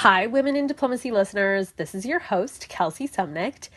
Hi, Women in Diplomacy listeners. This is your host, Kelsey Sumnicht.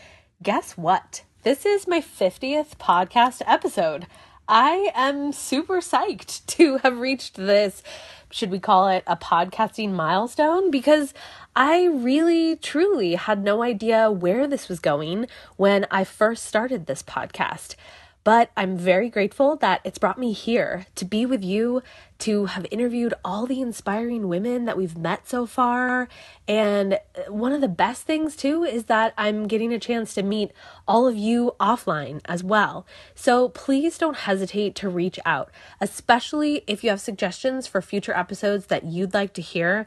Guess what? This is my 50th podcast episode. I am super psyched to have reached this, should we call it a podcasting milestone? Because I really, truly had no idea where this was going when I first started this podcast. But I'm very grateful that it's brought me here to be with you, to have interviewed all the inspiring women that we've met so far. And uh, one of the best things, too, is that I'm getting a chance to meet all of you offline as well. So please don't hesitate to reach out, especially if you have suggestions for future episodes that you'd like to hear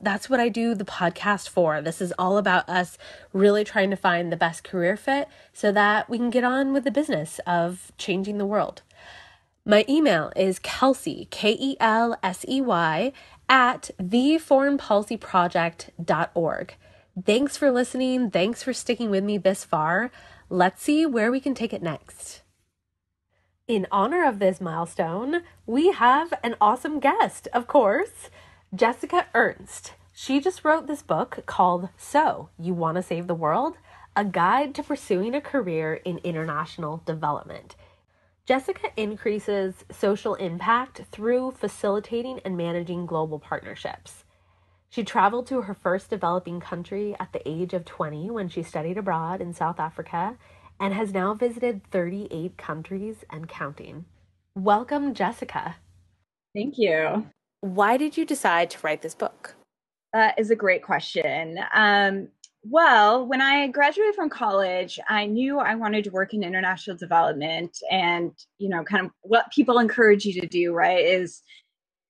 that's what I do the podcast for. This is all about us really trying to find the best career fit so that we can get on with the business of changing the world. My email is Kelsey, K E L S E Y, at theforeignpolicyproject.org. Thanks for listening. Thanks for sticking with me this far. Let's see where we can take it next. In honor of this milestone, we have an awesome guest, of course. Jessica Ernst. She just wrote this book called So You Want to Save the World? A Guide to Pursuing a Career in International Development. Jessica increases social impact through facilitating and managing global partnerships. She traveled to her first developing country at the age of 20 when she studied abroad in South Africa and has now visited 38 countries and counting. Welcome, Jessica. Thank you. Why did you decide to write this book? That is a great question. Um, well, when I graduated from college, I knew I wanted to work in international development and, you know, kind of what people encourage you to do, right, is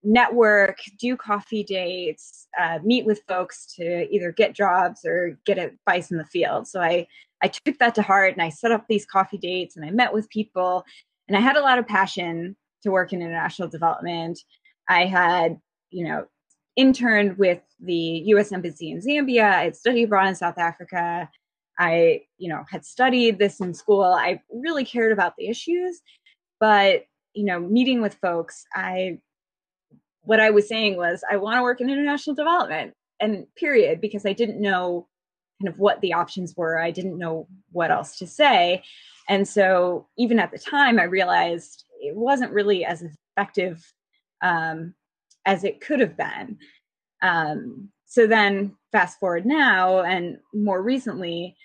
network, do coffee dates, uh, meet with folks to either get jobs or get advice in the field. So I, I took that to heart and I set up these coffee dates and I met with people and I had a lot of passion to work in international development. I had, you know, interned with the U.S. Embassy in Zambia. I studied abroad in South Africa. I, you know, had studied this in school. I really cared about the issues, but you know, meeting with folks, I, what I was saying was, I want to work in international development, and period, because I didn't know kind of what the options were. I didn't know what else to say, and so even at the time, I realized it wasn't really as effective um, as it could have been. Um, so then, fast forward now, and more recently,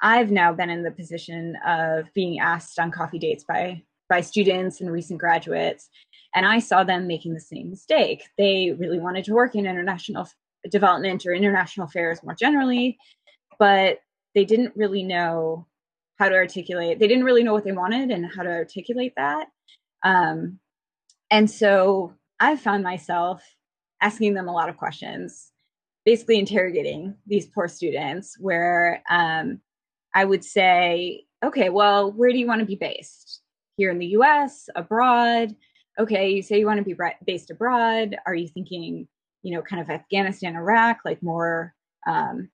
I've now been in the position of being asked on coffee dates by by students and recent graduates, and I saw them making the same mistake. They really wanted to work in international development or international affairs more generally, but they didn't really know how to articulate. They didn't really know what they wanted and how to articulate that. Um, and so I found myself asking them a lot of questions, basically interrogating these poor students, where um, I would say, okay, well, where do you want to be based? Here in the US, abroad? Okay, you say you want to be based abroad. Are you thinking, you know, kind of Afghanistan, Iraq, like more, um,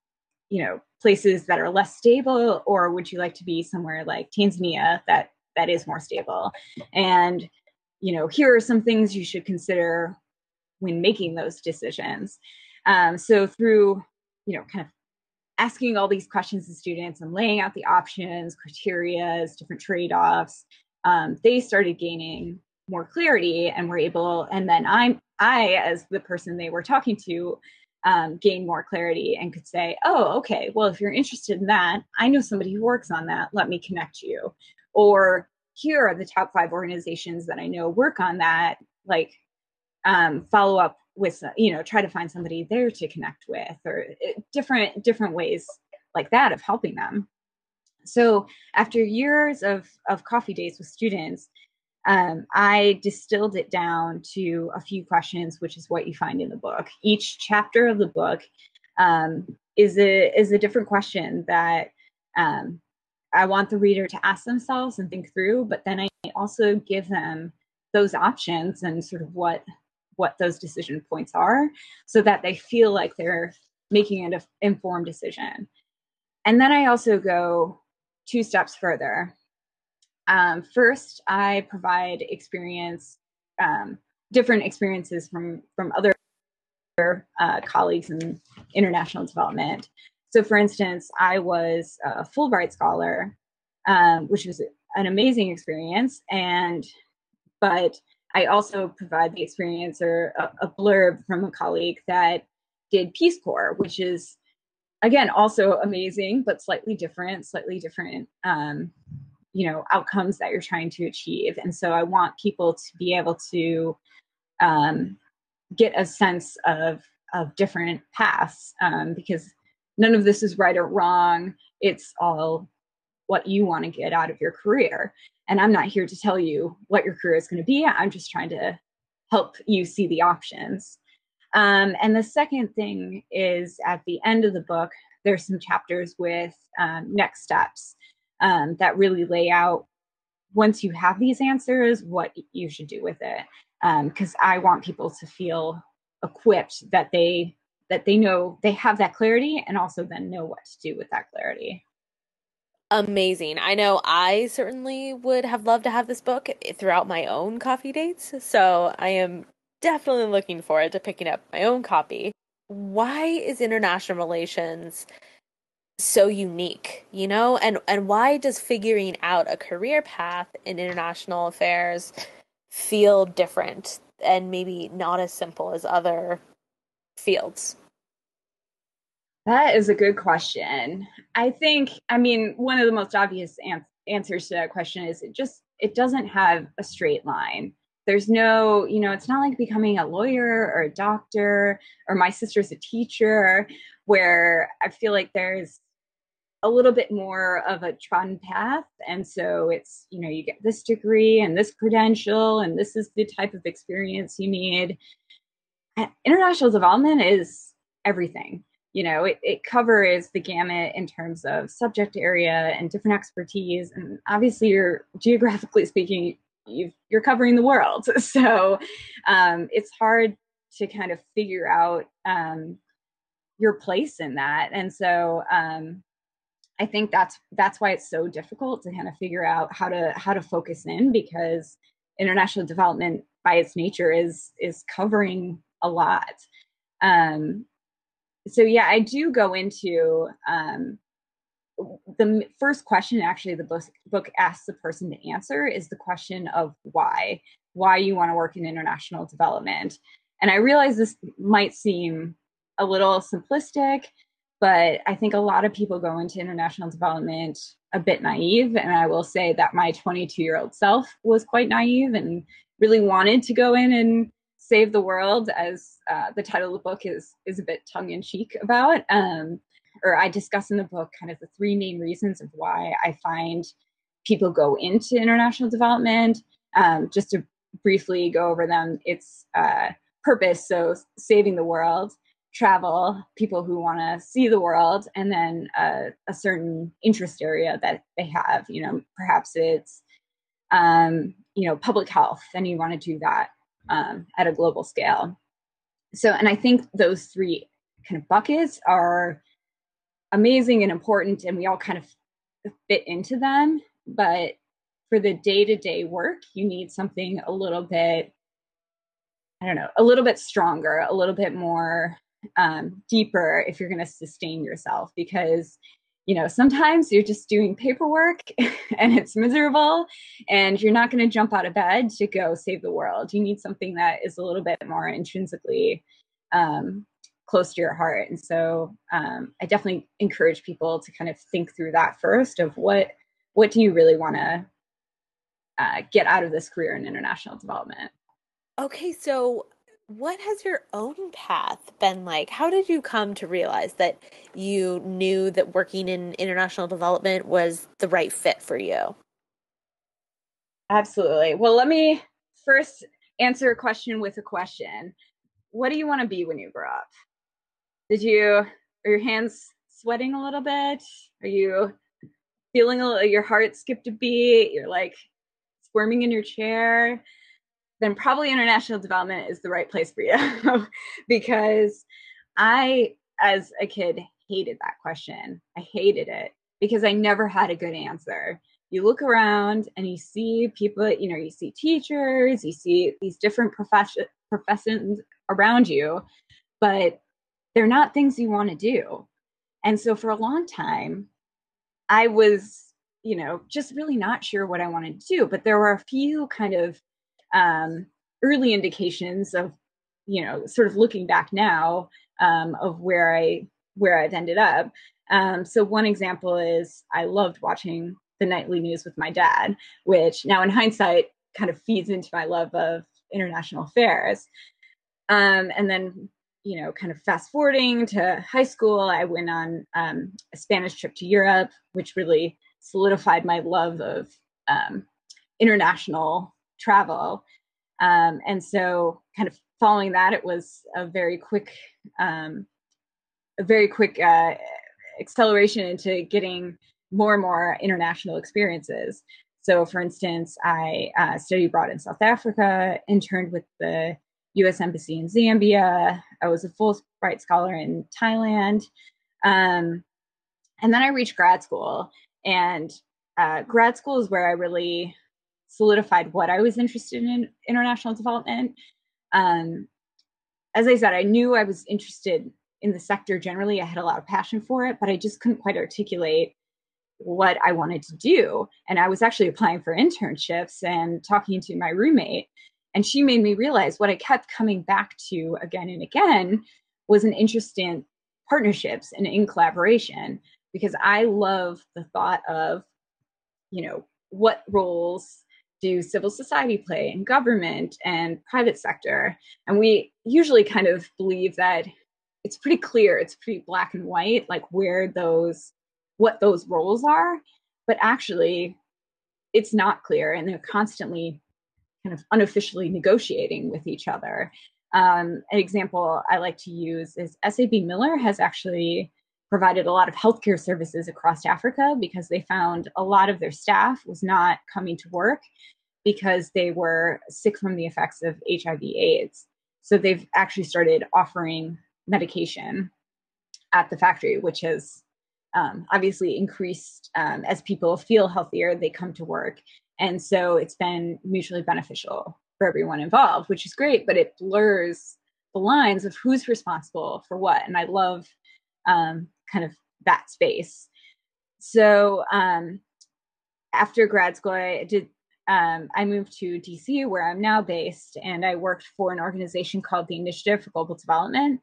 you know, places that are less stable, or would you like to be somewhere like Tanzania that that is more stable? And you know, here are some things you should consider when making those decisions. Um, so through, you know, kind of asking all these questions to students and laying out the options, criterias, different trade-offs, um, they started gaining more clarity and were able, and then I'm I, as the person they were talking to, um, gain more clarity and could say, oh, okay, well, if you're interested in that, I know somebody who works on that. Let me connect you. Or here are the top five organizations that I know work on that. Like, um, follow up with, you know, try to find somebody there to connect with, or uh, different different ways like that of helping them. So after years of of coffee dates with students, um, I distilled it down to a few questions, which is what you find in the book. Each chapter of the book um, is a is a different question that um, I want the reader to ask themselves and think through, but then I also give them those options and sort of what what those decision points are so that they feel like they're making an informed decision. And then I also go two steps further. Um, first, I provide experience, um, different experiences from from other uh, colleagues in international development. So, for instance, I was a Fulbright scholar, um, which was an amazing experience, and but I also provide the experience or a, a blurb from a colleague that did Peace Corps, which is again also amazing, but slightly different, slightly different um, you know outcomes that you're trying to achieve. And so i want people to be able to um, get a sense of of different paths um, because none of this is right or wrong. It's all what you want to get out of your career. And i'm not here to tell you what your career is going to be. I'm just trying to help you see the options. Um, and the second thing is at the end of the book there's some chapters with um, next steps um, that really lay out once you have these answers what you should do with it. Because um, i want people to feel equipped that they that they know they have that clarity and also then know what to do with that clarity. Amazing. I know i certainly would have loved to have this book throughout my own coffee dates so i am definitely looking forward to picking up my own copy. Why is international relations so unique, you know? And and why does figuring out a career path in international affairs feel different and maybe not as simple as other fields? That is a good question. I think I mean one of the most obvious an- answers to that question is it just it doesn't have a straight line there's no you know it's not like becoming a lawyer or a doctor or my sister's a teacher where i feel like there's a little bit more of a trodden path. And so it's, you know, you get this degree and this credential, and this is the type of experience you need. International development is everything. You know, it, it covers the gamut in terms of subject area and different expertise. And obviously, you're geographically speaking, you are covering the world. So um, it's hard to kind of figure out um, your place in that. And so, um, I think that's that's why it's so difficult to kind of figure out how to how to focus in because international development by its nature is is covering a lot. Um, so yeah, I do go into um, the first question actually the book, book asks the person to answer is the question of why why you want to work in international development and i realize this might seem a little simplistic but I think a lot of people go into international development a bit naive. And I will say that my 22 year old self was quite naive and really wanted to go in and save the world, as uh, the title of the book is is a bit tongue in cheek about. Um, or I discuss in the book kind of the three main reasons of why I find people go into international development. Um, just to briefly go over them, it's uh, purpose, so saving the world travel, people who want to see the world, and then uh, a certain interest area that they have. You know, perhaps it's um, you know public health, and you want to do that um, at a global scale. So, and I think those three kind of buckets are amazing and important, and we all kind of fit into them. But for the day to day work, you need something a little bit I don't know, a little bit stronger, a little bit more um, deeper if you're going to sustain yourself because you know sometimes you're just doing paperwork and it's miserable and you're not going to jump out of bed to go save the world. You need something that is a little bit more intrinsically um, close to your heart. And so um, i definitely encourage people to kind of think through that first of what what do you really want to uh, get out of this career in international development? Okay so what has your own path been like? How did you come to realize that you knew that working in international development was the right fit for you? Absolutely. Well, let me first answer a question with a question. What do you want to be when you grow up? Did you are your hands sweating a little bit? Are you feeling a little, your heart skipped a beat? You're like squirming in your chair? Then probably international development is the right place for you because I, as a kid, hated that question. I hated it because I never had a good answer. You look around and you see people, you know, you see teachers, you see these different profession, professions around you but they're not things you want to do. And so for a long time, I was, you know, just really not sure what I wanted to do. But there were a few kind of um, early indications of, you know, sort of looking back now um, of where I where I've ended up. Um, so one example is I loved watching the nightly news with my dad, which now in hindsight kind of feeds into my love of international affairs. Um, and then, you know, kind of fast forwarding to high school, I went on um, a Spanish trip to Europe, which really solidified my love of um, international travel. Um, and so, kind of following that, it was a very quick, um, a very quick uh, acceleration into getting more and more international experiences. So, for instance, I uh, studied abroad in South Africa, interned with the U.S. Embassy in Zambia. I was a Fulbright scholar in Thailand, um, and then I reached grad school. And uh, grad school is where I really solidified what I was interested in international development. Um, as I said, I knew I was interested in the sector generally. I had a lot of passion for it, but I just couldn't quite articulate what I wanted to do. And I was actually applying for internships and talking to my roommate. And she made me realize what I kept coming back to again and again was an interest in partnerships and in collaboration because I love the thought of, you know, what roles do civil society play in government and private sector? And we usually kind of believe that it's pretty clear, it's pretty black and white, like where those what those roles are, but actually it's not clear and they're constantly kind of unofficially negotiating with each other. Um, an example I like to use is SAB Miller has actually provided a lot of healthcare services across Africa because they found a lot of their staff was not coming to work because they were sick from the effects of HIV AIDS. So they've actually started offering medication at the factory, which has um, obviously increased um, as people feel healthier, they come to work. And so it's been mutually beneficial for everyone involved, which is great, but it blurs the lines of who's responsible for what. And I love um, kind of that space. So um, after grad school, I did. Um, I moved to DC, where I'm now based, and I worked for an organization called the Initiative for Global Development,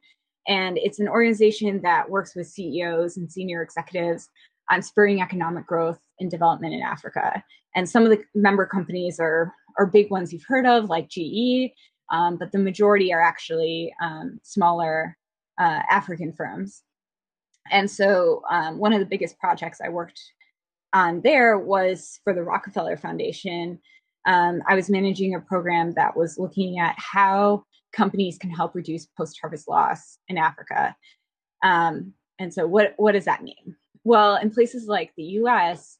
and it's an organization that works with CEOs and senior executives on spurring economic growth and development in Africa. And some of the member companies are, are big ones you've heard of, like GE, um, but the majority are actually um, smaller uh, African firms. And so um, one of the biggest projects I worked on there was for the Rockefeller Foundation. Um, I was managing a program that was looking at how companies can help reduce post-harvest loss in Africa. Um, and so, what what does that mean? Well, in places like the U.S.,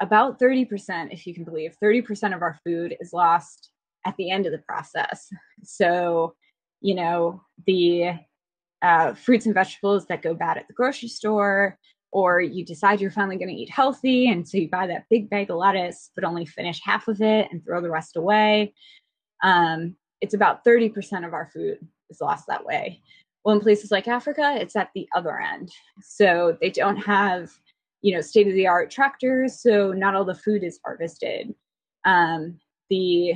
about 30%, if you can believe, 30% of our food is lost at the end of the process. So, you know, the uh, fruits and vegetables that go bad at the grocery store, or you decide you're finally going to eat healthy, and so you buy that big bag of lettuce, but only finish half of it and throw the rest away. Um, it's about 30% of our food is lost that way. Well, in places like Africa, it's at the other end. So they don't have, you know, state of the art tractors. So not all the food is harvested. Um, the,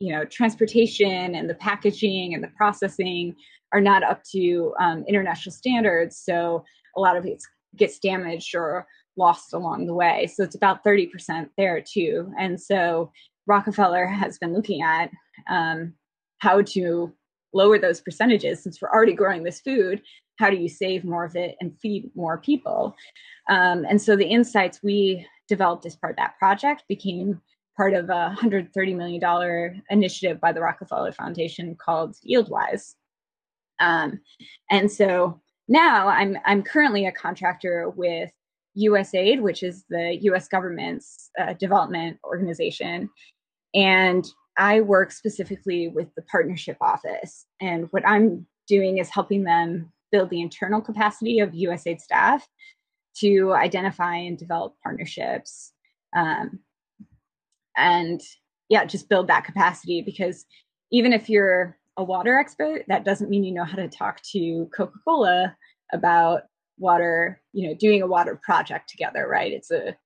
you know, transportation and the packaging and the processing are not up to um, international standards. So a lot of it gets damaged or lost along the way. So it's about 30% there too. And so Rockefeller has been looking at um, how to lower those percentages since we're already growing this food how do you save more of it and feed more people um, and so the insights we developed as part of that project became part of a $130 million initiative by the rockefeller foundation called yieldwise um, and so now i'm i'm currently a contractor with usaid which is the us government's uh, development organization and I work specifically with the partnership office. And what I'm doing is helping them build the internal capacity of USAID staff to identify and develop partnerships. Um, and yeah, just build that capacity because even if you're a water expert, that doesn't mean you know how to talk to Coca Cola about water, you know, doing a water project together, right? It's a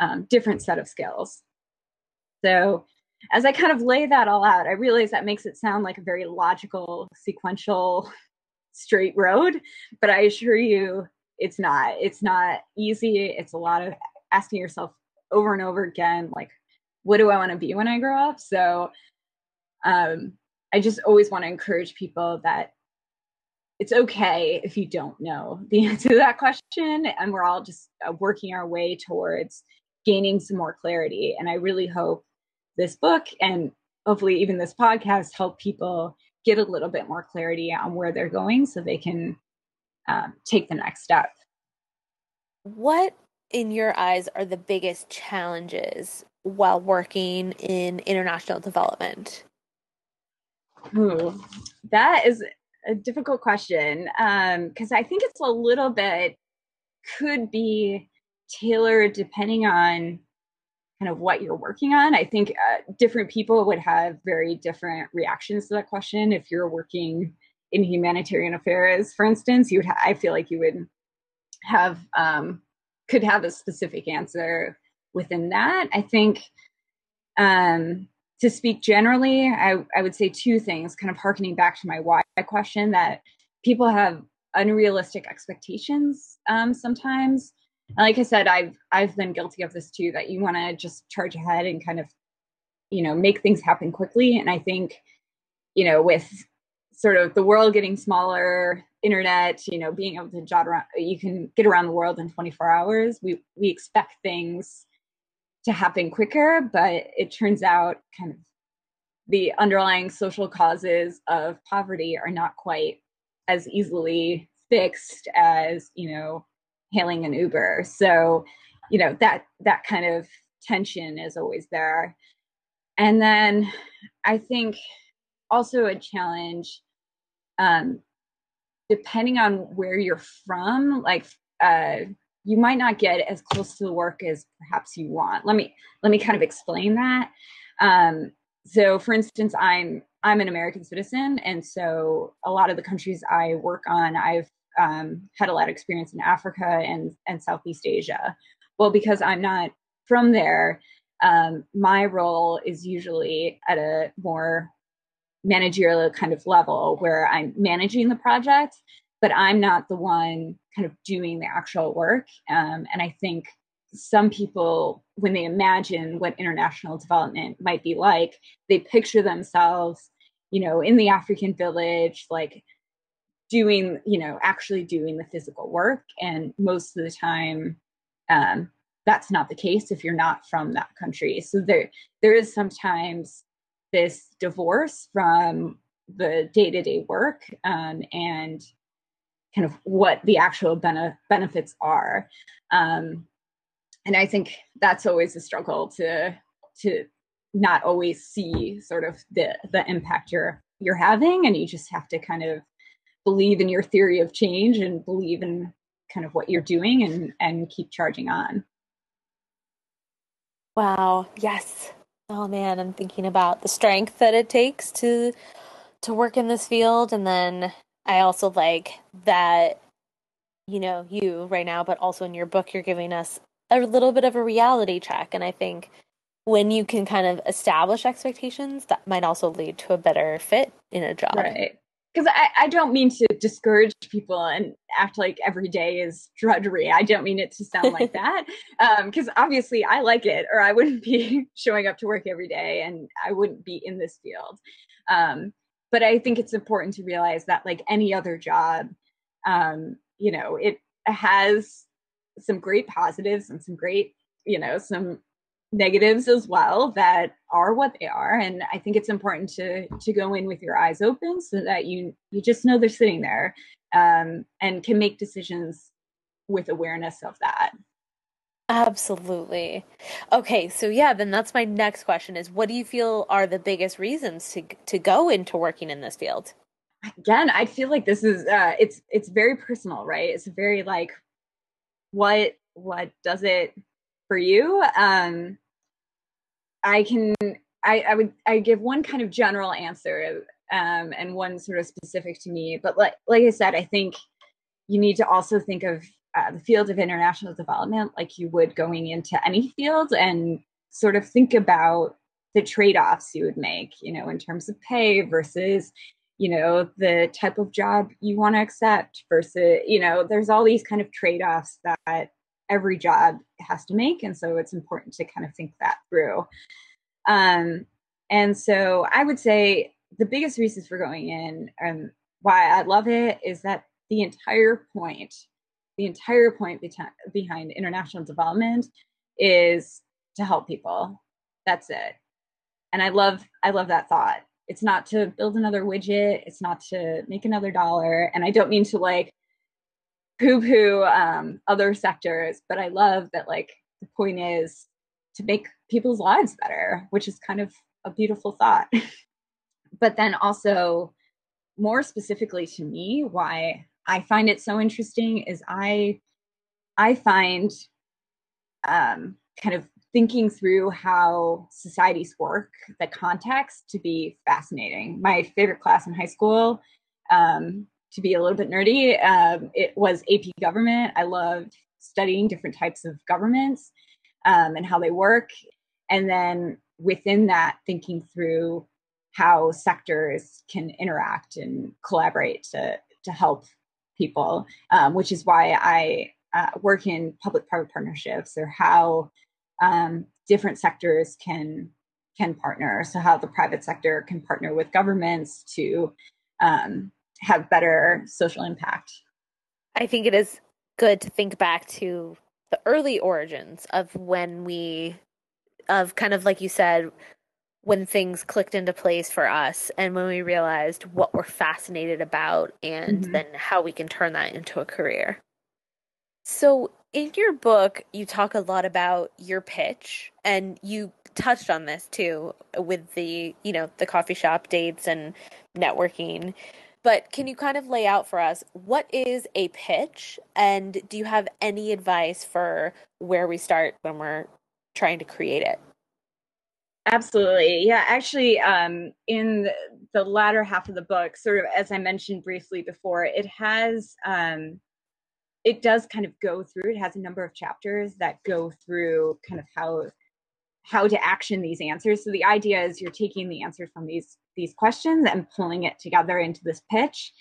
um, different set of skills. So, as I kind of lay that all out, I realize that makes it sound like a very logical, sequential, straight road, but I assure you it's not. It's not easy. It's a lot of asking yourself over and over again, like, what do I want to be when I grow up? So, um, I just always want to encourage people that it's okay if you don't know the answer to that question. And we're all just uh, working our way towards gaining some more clarity. And I really hope this book and hopefully even this podcast help people get a little bit more clarity on where they're going so they can um, take the next step. What, in your eyes, are the biggest challenges while working in international development? Ooh, that is a difficult question because um, I think it's a little bit could be tailored depending on kind of what you're working on. I think uh, different people would have very different reactions to that question. If you're working in humanitarian affairs, for instance, you would ha- I feel like you would have um, could have a specific answer within that. I think um, to speak generally, I, I would say two things, kind of harkening back to my why question that people have unrealistic expectations um, sometimes. And like I said, I've I've been guilty of this too. That you want to just charge ahead and kind of, you know, make things happen quickly. And I think, you know, with sort of the world getting smaller, internet, you know, being able to jot around, you can get around the world in 24 hours. We we expect things to happen quicker, but it turns out kind of the underlying social causes of poverty are not quite as easily fixed as, you know, hailing an Uber. So, you know, that that kind of tension is always there. And then I think also a challenge um depending on where you're from, like uh you might not get as close to the work as perhaps you want. Let me let me kind of explain that. Um, so, for instance, I'm I'm an American citizen, and so a lot of the countries I work on, I've um, had a lot of experience in Africa and and Southeast Asia. Well, because I'm not from there, um, my role is usually at a more managerial kind of level where I'm managing the project but I'm not the one kind of doing the actual work. Um, and I think some people, when they imagine what international development might be like, they picture themselves, you know, in the African village, like doing, you know, actually doing the physical work. And most of the time, um, that's not the case if you're not from that country. So there, there is sometimes this divorce from the day-to-day work um, and kind of what the actual bene- benefits are. Um, and I think that's always a struggle to to not always see sort of the the impact you're you're having, and you just have to kind of believe in your theory of change and believe in kind of what you're doing and and keep charging on. Wow. Yes. Oh man, I'm thinking about the strength that it takes to to work in this field and then I also like that, you know, you right now, but also in your book, you're giving us a little bit of a reality check. And I think when you can kind of establish expectations, that might also lead to a better fit in a job. Right. Because I, I don't mean to discourage people and act like every day is drudgery. I don't mean it to sound like that. Because um, obviously I like it, or I wouldn't be showing up to work every day and I wouldn't be in this field. Um, but I think it's important to realize that like any other job, um, you know, it has some great positives and some great, you know, some negatives as well that are what they are. And i think it's important to to go in with your eyes open so that you you just know they're sitting there um and can make decisions with awareness of that Absolutely. Okay, so yeah, then that's my next question is what do you feel are the biggest reasons to to go into working in this field? Again, I feel like this is uh it's it's very personal, right? It's very like what what does it for you? Um I can I I would I give one kind of general answer um, and one sort of specific to me. But like like I said, I think you need to also think of uh, the field of international development like you would going into any field, and sort of think about the trade-offs you would make, you know, in terms of pay versus you know the type of job you want to accept versus you know there's all these kind of trade-offs that every job has to make. And so it's important to kind of think that through. Um, and so i would say the biggest reasons for going in and why i love it is that the entire point the entire point be- behind international development is to help people. That's it. And i love i love that thought. It's not to build another widget. It's not to make another dollar. And i don't mean to like poo poo um, other sectors, but I love that like the point is to make people's lives better, which is kind of a beautiful thought. but then also, more specifically to me, why I find it so interesting is I I find um, kind of thinking through how societies work, the context to be fascinating. My favorite class in high school um, to be a little bit nerdy, um, it was AP government. I loved studying different types of governments um, and how they work. And then within that, thinking through how sectors can interact and collaborate to, to help people, um, which is why I uh, work in public private partnerships or how um, different sectors can can partner. So how the private sector can partner with governments to um, have better social impact. I think it is good to think back to the early origins of when we, of kind of like you said, when things clicked into place for us and when we realized what we're fascinated about and mm-hmm. then how we can turn that into a career. So, in your book, you talk a lot about your pitch and you touched on this too with the, you know, the coffee shop dates and networking. But can you kind of lay out for us what is a pitch and do you have any advice for where we start when we're trying to create it? Absolutely. Yeah, actually, um, in the latter half of the book, sort of as I mentioned briefly before, it has, um, it does kind of go through, it has a number of chapters that go through kind of how how to action these answers. So the idea is you're taking the answers from these these questions and pulling it together into this pitch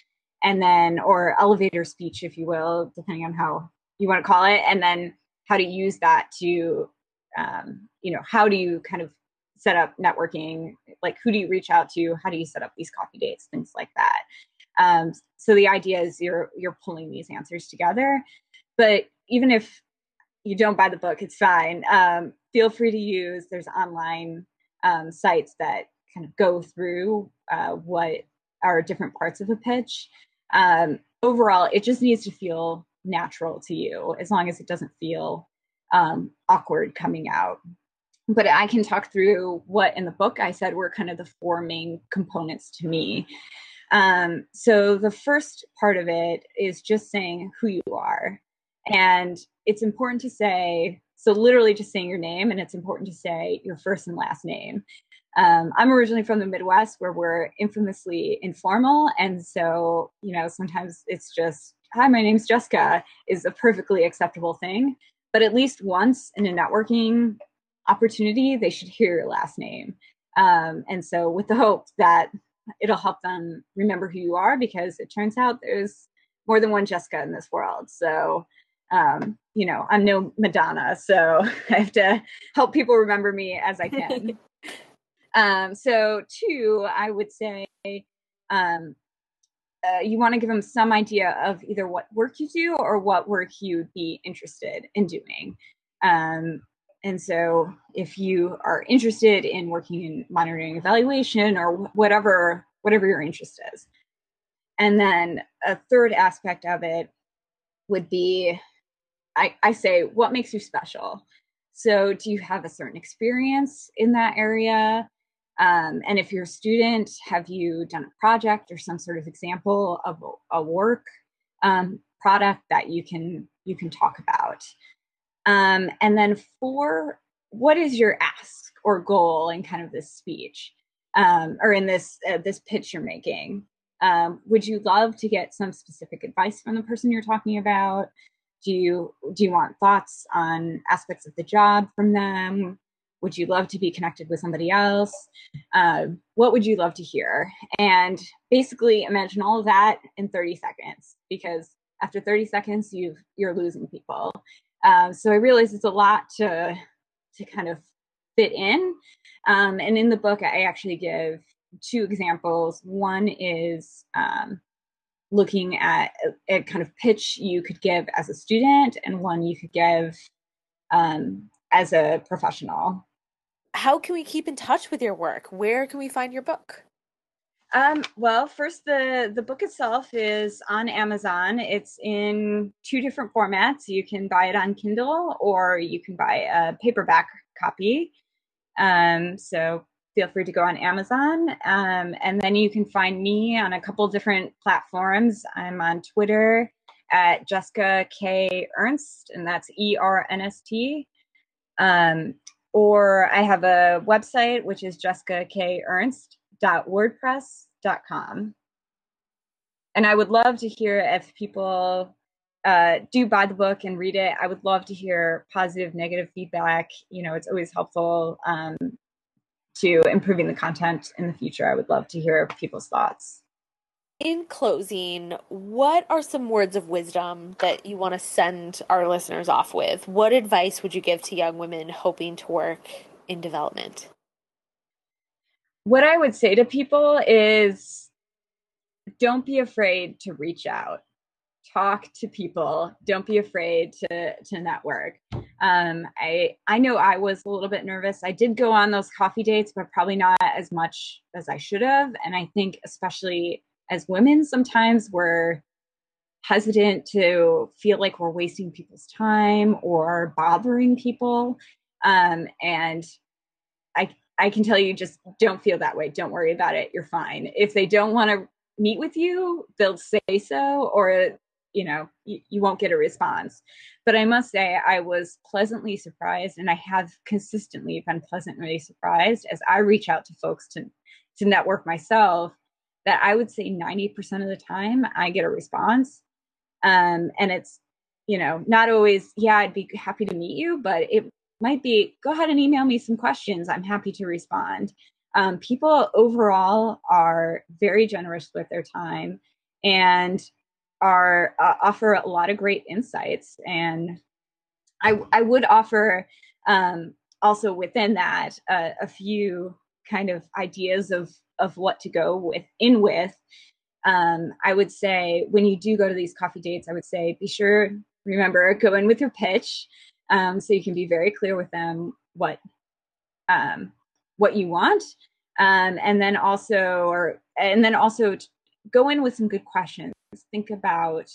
and then or elevator speech if you will depending on how you want to call it and then how to use that to um, you know how do you kind of set up networking like who do you reach out to? How do you set up these coffee dates? Things like that. Um, so the idea is you're you're pulling these answers together. But even if you don't buy the book it's fine. Um, feel free to use there's online um, sites that kind of go through uh, what are different parts of a pitch. Um, overall, it just needs to feel natural to you as long as it doesn't feel um, awkward coming out. But I can talk through what in the book I said were kind of the four main components to me. Um, so the first part of it is just saying who you are. And it's important to say, so literally just saying your name, and it's important to say your first and last name. Um, I'm originally from the Midwest where we're infamously informal. And so, you know, sometimes it's just, hi, my name's Jessica is a perfectly acceptable thing. But at least once in a networking opportunity, they should hear your last name. Um, and so, with the hope that it'll help them remember who you are, because it turns out there's more than one Jessica in this world. So, um, you know, I'm no Madonna, so I have to help people remember me as I can. Um, so, two, I would say um, uh, you want to give them some idea of either what work you do or what work you'd be interested in doing. Um, and so, if you are interested in working in monitoring evaluation or whatever whatever your interest is, and then a third aspect of it would be, I, I say, what makes you special. So, do you have a certain experience in that area? Um, and if you're a student, have you done a project or some sort of example of a work um, product that you can you can talk about? Um, and then four, what is your ask or goal in kind of this speech? um, or in this uh, this pitch you're making. Um, would you love to get some specific advice from the person you're talking about? Do you do you want thoughts on aspects of the job from them? Would you love to be connected with somebody else? Uh, what would you love to hear? And basically imagine all of that in 30 seconds because after 30 seconds you've you're losing people. Um, so I realize it's a lot to to kind of fit in. Um, and in the book, I actually give two examples. One is um, looking at a, a, kind of pitch you could give as a student, and one you could give um, as a professional. How can we keep in touch with your work? Where can we find your book? Um, well, first, the the book itself is on Amazon. It's in two different formats. You can buy it on Kindle, or you can buy a paperback copy. Um, so feel free to go on Amazon. Um, and then you can find me on a couple different platforms. I'm on Twitter at Jessica K. Ernst, and that's E R N S T. Um, or I have a website, which is Jessica K. Ernst.wordpress.com. And I would love to hear if people uh, do buy the book and read it. I would love to hear positive, negative feedback. You know, it's always helpful um, to improving the content in the future. I would love to hear people's thoughts. In closing, what are some words of wisdom that you want to send our listeners off with? What advice would you give to young women hoping to work in development? What I would say to people is don't be afraid to reach out. Talk to people. Don't be afraid to to network. Um, i i know i was a little bit nervous. I did go on those coffee dates but probably not as much as i should have. And i think especially as women sometimes we're hesitant to feel like we're wasting people's time or bothering people. Um, and i can tell you just don't feel that way. Don't worry about it. You're fine. If they don't want to meet with you they'll say so or you know you, you won't get a response. But i must say i was pleasantly surprised and i have consistently been pleasantly surprised as i reach out to folks to to network myself that i would say 90% of the time i get a response. Um, and it's you know not always yeah i'd be happy to meet you but it might be go ahead and email me some questions. I'm happy to respond. Um, people overall are very generous with their time and are uh, offer a lot of great insights. And i i would offer um, also within that uh, a few kind of ideas of of what to go with in with. Um, i would say when you do go to these coffee dates i would say be sure remember go in with your pitch um, so you can be very clear with them what um, what you want. Um, and then also or and then also go in with some good questions. Think about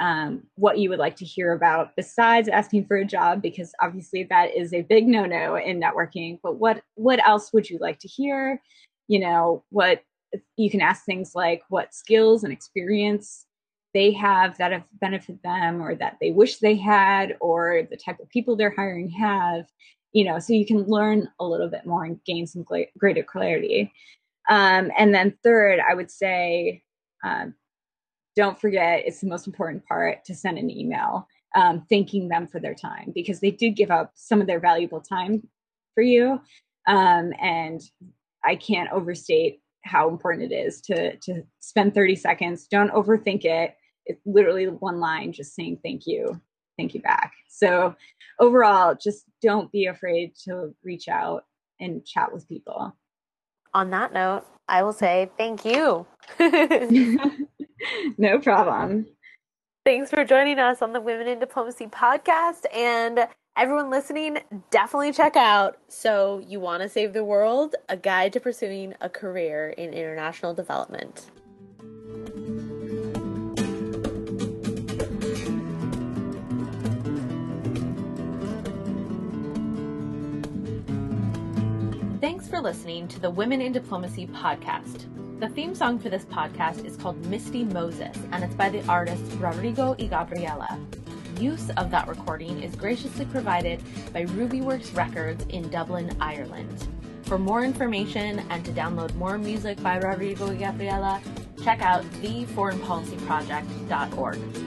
um, what you would like to hear about besides asking for a job because obviously that is a big no-no in networking but what what else would you like to hear? You know what you can ask things like what skills and experience they have that have benefited them or that they wish they had or the type of people they're hiring have you know so you can learn a little bit more and gain some greater clarity. Um, and then third i would say um, don't forget it's the most important part to send an email um, thanking them for their time because they did give up some of their valuable time for you. Um, and i can't overstate how important it is to to spend 30 seconds. Don't overthink it it's literally one line just saying thank you thank you back so overall just don't be afraid to reach out and chat with people on that note i will say thank you no problem. Thanks for joining us on the Women in Diplomacy podcast. And everyone listening, definitely check out So You Want to Save the World A Guide to Pursuing a Career in International Development. For listening to the Women in Diplomacy podcast. The theme song for this podcast is called Misty Moses, and it's by the artist Rodrigo y Gabriela. Use of that recording is graciously provided by Rubyworks Records in Dublin, Ireland. For more information and to download more music by Rodrigo y Gabriela, check out theforeignpolicyproject.org.